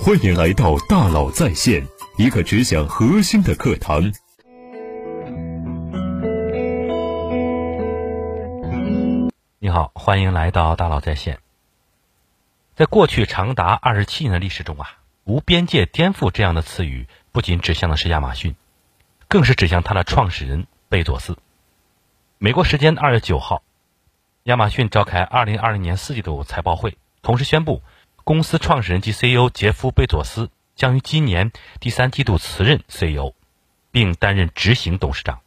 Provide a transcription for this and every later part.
欢迎来到大佬在线，一个只讲核心的课堂。你好，欢迎来到大佬在线。在过去长达二十七年的历史中啊，“无边界颠覆”这样的词语不仅指向的是亚马逊，更是指向它的创始人贝佐斯。美国时间二月九号，亚马逊召开二零二零年四季度财报会，同时宣布。公司创始人及 CEO 杰夫·贝佐斯将于今年第三季度辞任 CEO，并担任执行董事长。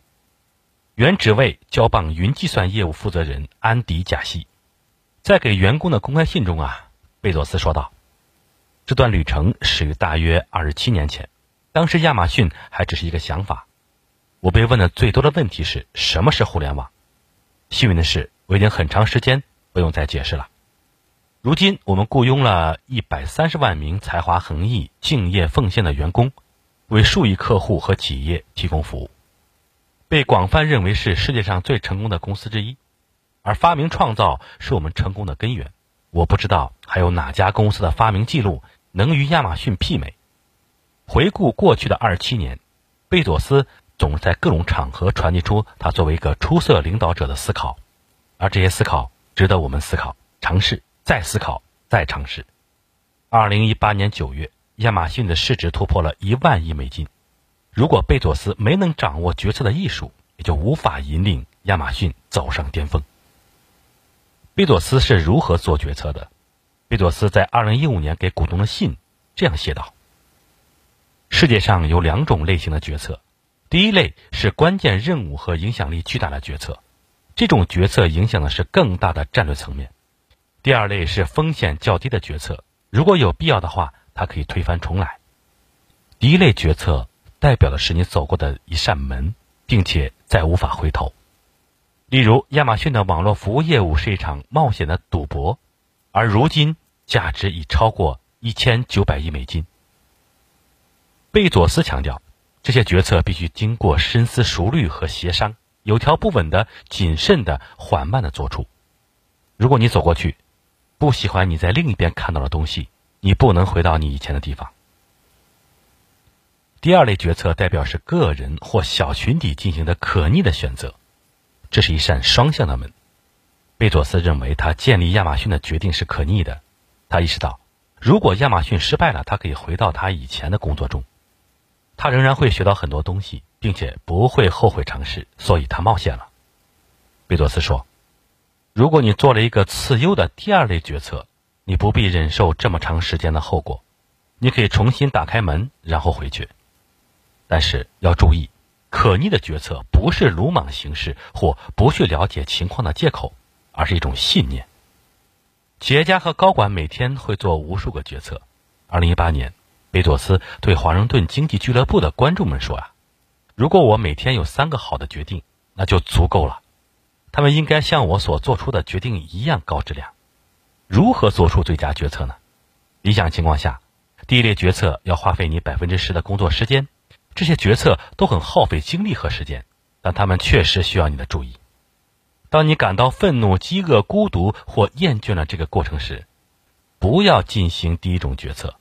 原职位交棒云计算业务负责人安迪·贾西。在给员工的公开信中啊，贝佐斯说道：“这段旅程始于大约二十七年前，当时亚马逊还只是一个想法。我被问的最多的问题是什么是互联网。幸运的是，我已经很长时间不用再解释了。”如今，我们雇佣了一百三十万名才华横溢、敬业奉献的员工，为数亿客户和企业提供服务，被广泛认为是世界上最成功的公司之一。而发明创造是我们成功的根源。我不知道还有哪家公司的发明记录能与亚马逊媲美。回顾过去的二十七年，贝佐斯总在各种场合传递出他作为一个出色领导者的思考，而这些思考值得我们思考、尝试。再思考，再尝试。二零一八年九月，亚马逊的市值突破了一万亿美金。如果贝佐斯没能掌握决策的艺术，也就无法引领亚马逊走上巅峰。贝佐斯是如何做决策的？贝佐斯在二零一五年给股东的信这样写道：“世界上有两种类型的决策，第一类是关键任务和影响力巨大的决策，这种决策影响的是更大的战略层面。”第二类是风险较低的决策，如果有必要的话，它可以推翻重来。第一类决策代表的是你走过的一扇门，并且再无法回头。例如，亚马逊的网络服务业务是一场冒险的赌博，而如今价值已超过一千九百亿美金。贝佐斯强调，这些决策必须经过深思熟虑和协商，有条不紊的、谨慎的、缓慢的做出。如果你走过去，不喜欢你在另一边看到的东西，你不能回到你以前的地方。第二类决策代表是个人或小群体进行的可逆的选择，这是一扇双向的门。贝佐斯认为他建立亚马逊的决定是可逆的。他意识到，如果亚马逊失败了，他可以回到他以前的工作中，他仍然会学到很多东西，并且不会后悔尝试，所以他冒险了。贝佐斯说。如果你做了一个次优的第二类决策，你不必忍受这么长时间的后果，你可以重新打开门，然后回去。但是要注意，可逆的决策不是鲁莽行事或不去了解情况的借口，而是一种信念。企业家和高管每天会做无数个决策。二零一八年，贝佐斯对华盛顿经济俱乐部的观众们说：“啊，如果我每天有三个好的决定，那就足够了。”他们应该像我所做出的决定一样高质量。如何做出最佳决策呢？理想情况下，第一类决策要花费你百分之十的工作时间。这些决策都很耗费精力和时间，但他们确实需要你的注意。当你感到愤怒、饥饿、孤独或厌倦了这个过程时，不要进行第一种决策。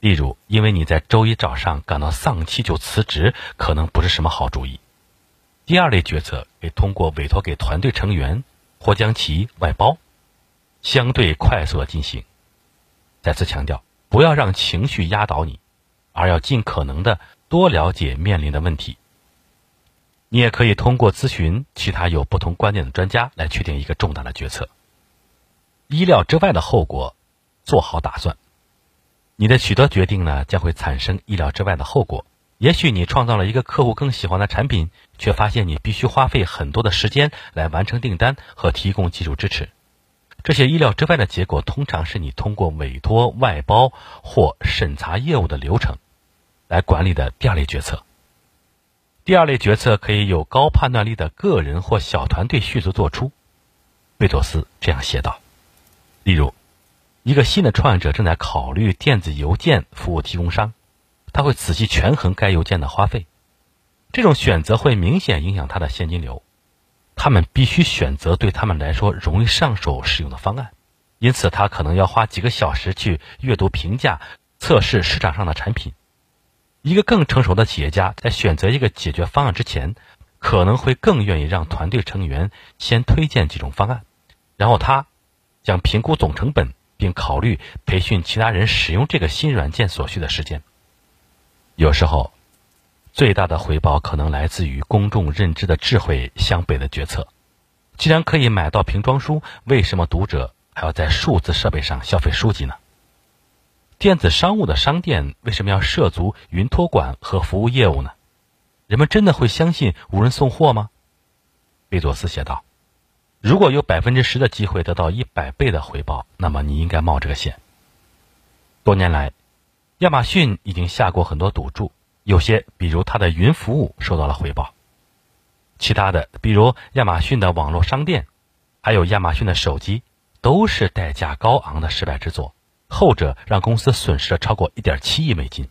例如，因为你在周一早上感到丧气就辞职，可能不是什么好主意。第二类决策可以通过委托给团队成员，或将其外包，相对快速的进行。再次强调，不要让情绪压倒你，而要尽可能的多了解面临的问题。你也可以通过咨询其他有不同观点的专家来确定一个重大的决策。意料之外的后果，做好打算。你的许多决定呢，将会产生意料之外的后果。也许你创造了一个客户更喜欢的产品，却发现你必须花费很多的时间来完成订单和提供技术支持。这些意料之外的结果，通常是你通过委托、外包或审查业务的流程来管理的第二类决策。第二类决策可以有高判断力的个人或小团队迅速做出。贝佐斯这样写道：例如，一个新的创业者正在考虑电子邮件服务提供商。他会仔细权衡该邮件的花费，这种选择会明显影响他的现金流。他们必须选择对他们来说容易上手使用的方案，因此他可能要花几个小时去阅读评价，测试市场上的产品。一个更成熟的企业家在选择一个解决方案之前，可能会更愿意让团队成员先推荐几种方案，然后他将评估总成本，并考虑培训其他人使用这个新软件所需的时间。有时候，最大的回报可能来自于公众认知的智慧相悖的决策。既然可以买到瓶装书，为什么读者还要在数字设备上消费书籍呢？电子商务的商店为什么要涉足云托管和服务业务呢？人们真的会相信无人送货吗？贝佐斯写道：“如果有百分之十的机会得到一百倍的回报，那么你应该冒这个险。”多年来，亚马逊已经下过很多赌注，有些比如它的云服务受到了回报。其他的，比如亚马逊的网络商店，还有亚马逊的手机，都是代价高昂的失败之作。后者让公司损失了超过1.7亿美金。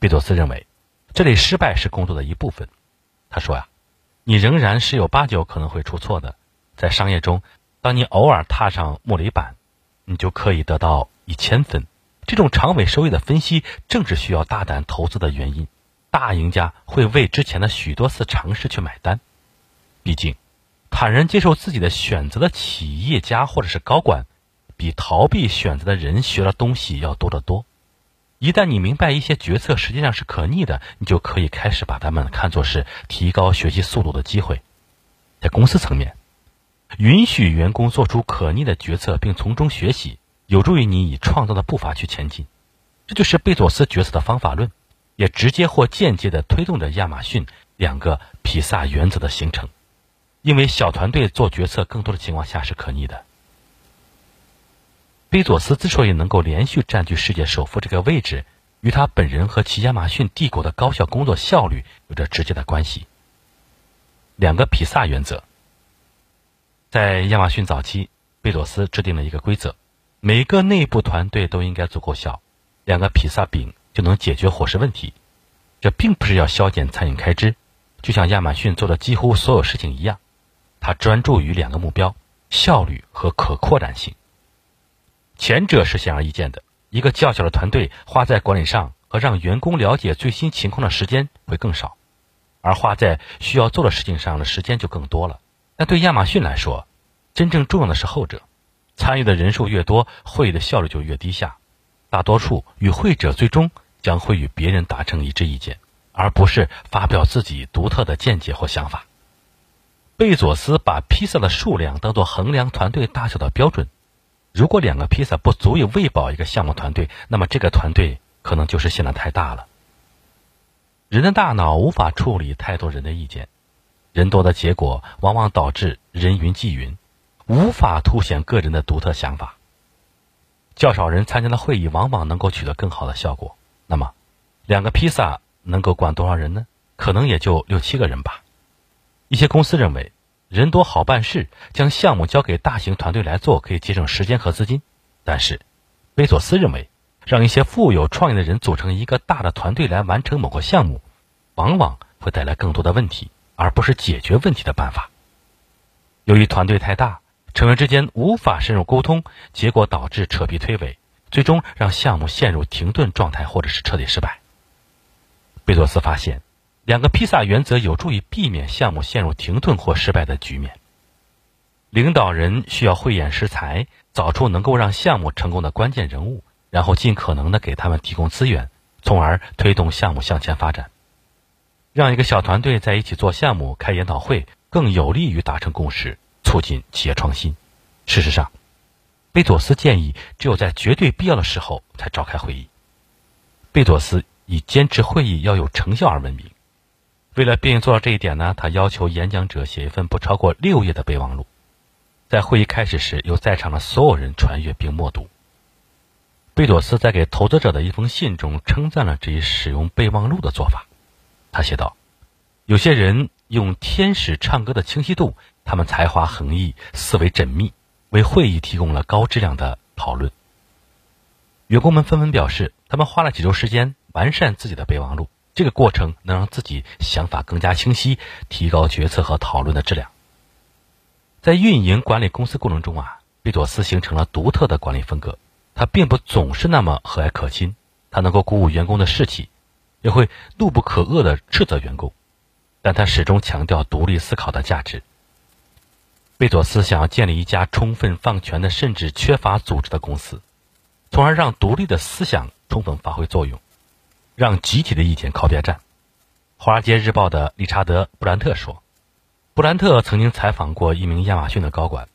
贝佐斯认为，这类失败是工作的一部分。他说呀：“你仍然十有八九可能会出错的。在商业中，当你偶尔踏上木雷板，你就可以得到一千分。这种长尾收益的分析，正是需要大胆投资的原因。”大赢家会为之前的许多次尝试去买单，毕竟，坦然接受自己的选择的企业家或者是高管，比逃避选择的人学的东西要多得多。一旦你明白一些决策实际上是可逆的，你就可以开始把它们看作是提高学习速度的机会。在公司层面，允许员工做出可逆的决策并从中学习，有助于你以创造的步伐去前进。这就是贝佐斯决策的方法论。也直接或间接地推动着亚马逊两个披萨原则的形成，因为小团队做决策更多的情况下是可逆的。贝佐斯之所以能够连续占据世界首富这个位置，与他本人和其亚马逊帝国的高效工作效率有着直接的关系。两个披萨原则，在亚马逊早期，贝佐斯制定了一个规则：每个内部团队都应该足够小，两个披萨饼。就能解决伙食问题，这并不是要削减餐饮开支，就像亚马逊做的几乎所有事情一样，它专注于两个目标：效率和可扩展性。前者是显而易见的，一个较小的团队花在管理上和让员工了解最新情况的时间会更少，而花在需要做的事情上的时间就更多了。但对亚马逊来说，真正重要的是后者，参与的人数越多，会议的效率就越低下。大多数与会者最终将会与别人达成一致意见，而不是发表自己独特的见解或想法。贝佐斯把披萨的数量当作衡量团队大小的标准。如果两个披萨不足以喂饱一个项目团队，那么这个团队可能就是显得太大了。人的大脑无法处理太多人的意见，人多的结果往往导致人云亦云，无法凸显个人的独特想法。较少人参加的会议往往能够取得更好的效果。那么，两个披萨能够管多少人呢？可能也就六七个人吧。一些公司认为人多好办事，将项目交给大型团队来做可以节省时间和资金。但是，贝佐斯认为，让一些富有创意的人组成一个大的团队来完成某个项目，往往会带来更多的问题，而不是解决问题的办法。由于团队太大。成员之间无法深入沟通，结果导致扯皮推诿，最终让项目陷入停顿状态，或者是彻底失败。贝佐斯发现，两个披萨原则有助于避免项目陷入停顿或失败的局面。领导人需要慧眼识才，找出能够让项目成功的关键人物，然后尽可能的给他们提供资源，从而推动项目向前发展。让一个小团队在一起做项目、开研讨会，更有利于达成共识。促进企业创新。事实上，贝佐斯建议只有在绝对必要的时候才召开会议。贝佐斯以坚持会议要有成效而闻名。为了便于做到这一点呢，他要求演讲者写一份不超过六页的备忘录，在会议开始时由在场的所有人传阅并默读。贝佐斯在给投资者的一封信中称赞了这一使用备忘录的做法。他写道：“有些人用天使唱歌的清晰度。”他们才华横溢，思维缜密，为会议提供了高质量的讨论。员工们纷纷表示，他们花了几周时间完善自己的备忘录，这个过程能让自己想法更加清晰，提高决策和讨论的质量。在运营管理公司过程中啊，贝佐斯形成了独特的管理风格。他并不总是那么和蔼可亲，他能够鼓舞员工的士气，也会怒不可遏地斥责员工，但他始终强调独立思考的价值。贝佐斯想要建立一家充分放权的，甚至缺乏组织的公司，从而让独立的思想充分发挥作用，让集体的意见靠边站。《华尔街日报》的理查德·布兰特说：“布兰特曾经采访过一名亚马逊的高管，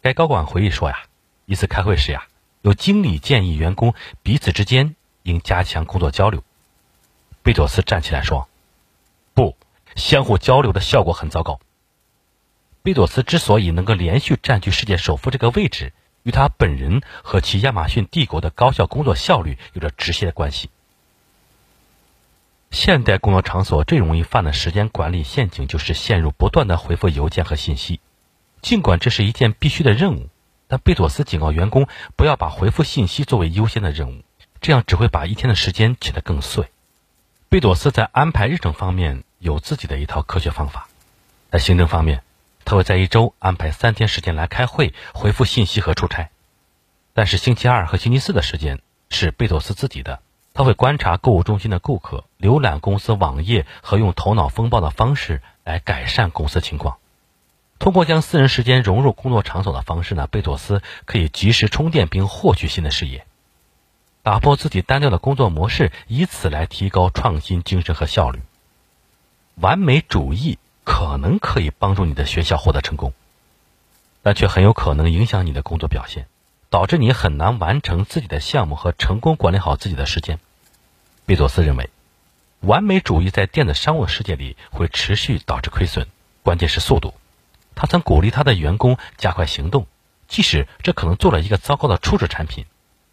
该高管回忆说呀，一次开会时呀，有经理建议员工彼此之间应加强工作交流。贝佐斯站起来说：‘不，相互交流的效果很糟糕。’”贝佐斯之所以能够连续占据世界首富这个位置，与他本人和其亚马逊帝国的高效工作效率有着直接的关系。现代工作场所最容易犯的时间管理陷阱，就是陷入不断的回复邮件和信息。尽管这是一件必须的任务，但贝佐斯警告员工不要把回复信息作为优先的任务，这样只会把一天的时间切得更碎。贝佐斯在安排日程方面有自己的一套科学方法，在行政方面。他会在一周安排三天时间来开会、回复信息和出差，但是星期二和星期四的时间是贝佐斯自己的。他会观察购物中心的顾客，浏览公司网页和用头脑风暴的方式来改善公司情况。通过将私人时间融入工作场所的方式呢，贝佐斯可以及时充电并获取新的视野，打破自己单调的工作模式，以此来提高创新精神和效率。完美主义。可能可以帮助你的学校获得成功，但却很有可能影响你的工作表现，导致你很难完成自己的项目和成功管理好自己的时间。贝佐斯认为，完美主义在电子商务世界里会持续导致亏损，关键是速度。他曾鼓励他的员工加快行动，即使这可能做了一个糟糕的初始产品。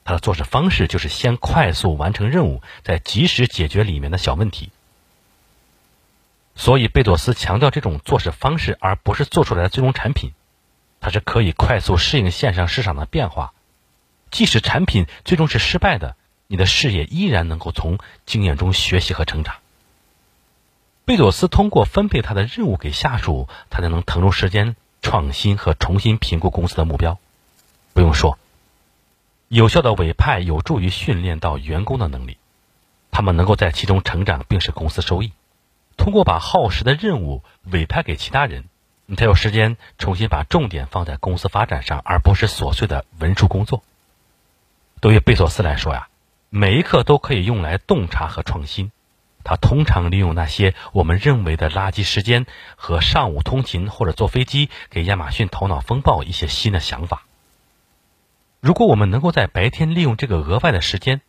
他的做事方式就是先快速完成任务，再及时解决里面的小问题。所以，贝佐斯强调这种做事方式，而不是做出来的最终产品。它是可以快速适应线上市场的变化，即使产品最终是失败的，你的事业依然能够从经验中学习和成长。贝佐斯通过分配他的任务给下属，他才能腾出时间创新和重新评估公司的目标。不用说，有效的委派有助于训练到员工的能力，他们能够在其中成长，并使公司收益。通过把耗时的任务委派给其他人，你才有时间重新把重点放在公司发展上，而不是琐碎的文书工作。对于贝索斯来说呀，每一刻都可以用来洞察和创新。他通常利用那些我们认为的垃圾时间和上午通勤或者坐飞机，给亚马逊头脑风暴一些新的想法。如果我们能够在白天利用这个额外的时间，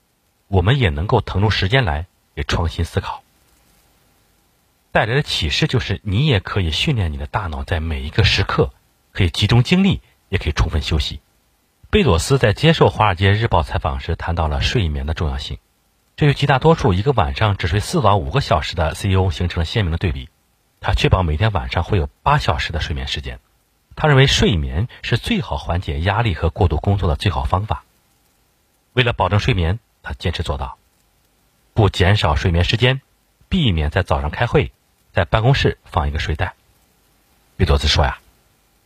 我们也能够腾出时间来给创新思考。带来的启示就是，你也可以训练你的大脑，在每一个时刻可以集中精力，也可以充分休息。贝佐斯在接受《华尔街日报》采访时谈到了睡眠的重要性，这与极大多数一个晚上只睡四到五个小时的 CEO 形成了鲜明的对比。他确保每天晚上会有八小时的睡眠时间。他认为睡眠是最好缓解压力和过度工作的最好方法。为了保证睡眠，他坚持做到不减少睡眠时间，避免在早上开会。在办公室放一个睡袋。贝佐斯说呀：“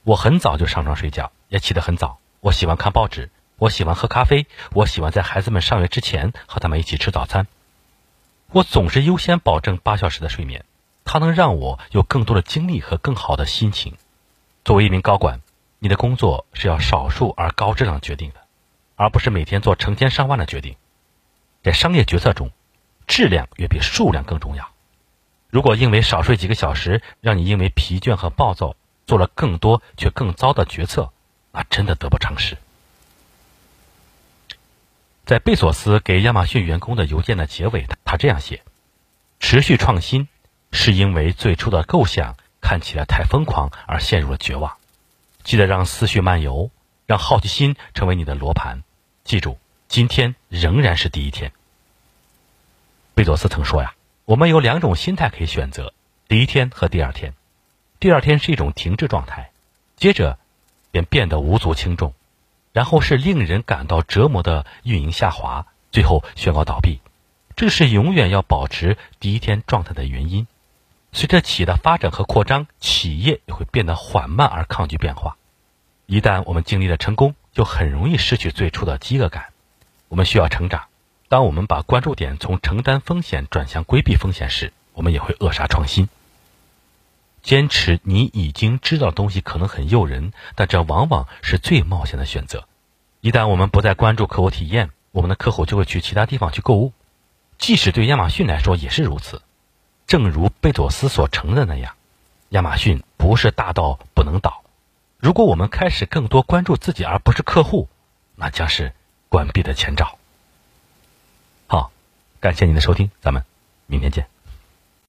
我很早就上床睡觉，也起得很早。我喜欢看报纸，我喜欢喝咖啡，我喜欢在孩子们上学之前和他们一起吃早餐。我总是优先保证八小时的睡眠，它能让我有更多的精力和更好的心情。作为一名高管，你的工作是要少数而高质量决定的，而不是每天做成千上万的决定。在商业决策中，质量远比数量更重要。”如果因为少睡几个小时，让你因为疲倦和暴躁做了更多却更糟的决策，那真的得不偿失。在贝索斯给亚马逊员工的邮件的结尾，他这样写：“持续创新是因为最初的构想看起来太疯狂而陷入了绝望。记得让思绪漫游，让好奇心成为你的罗盘。记住，今天仍然是第一天。”贝佐斯曾说呀。我们有两种心态可以选择：第一天和第二天。第二天是一种停滞状态，接着便变得无足轻重，然后是令人感到折磨的运营下滑，最后宣告倒闭。这是永远要保持第一天状态的原因。随着企业的发展和扩张，企业也会变得缓慢而抗拒变化。一旦我们经历了成功，就很容易失去最初的饥饿感。我们需要成长，当我们把关注点从承担风险转向规避风险时，我们也会扼杀创新。坚持你已经知道的东西可能很诱人，但这往往是最冒险的选择。一旦我们不再关注客户体验，我们的客户就会去其他地方去购物。即使对亚马逊来说也是如此。正如贝佐斯所承认那样，亚马逊不是大到不能倒。如果我们开始更多关注自己而不是客户，那将是关闭的前兆。感谢您的收听，咱们明天见。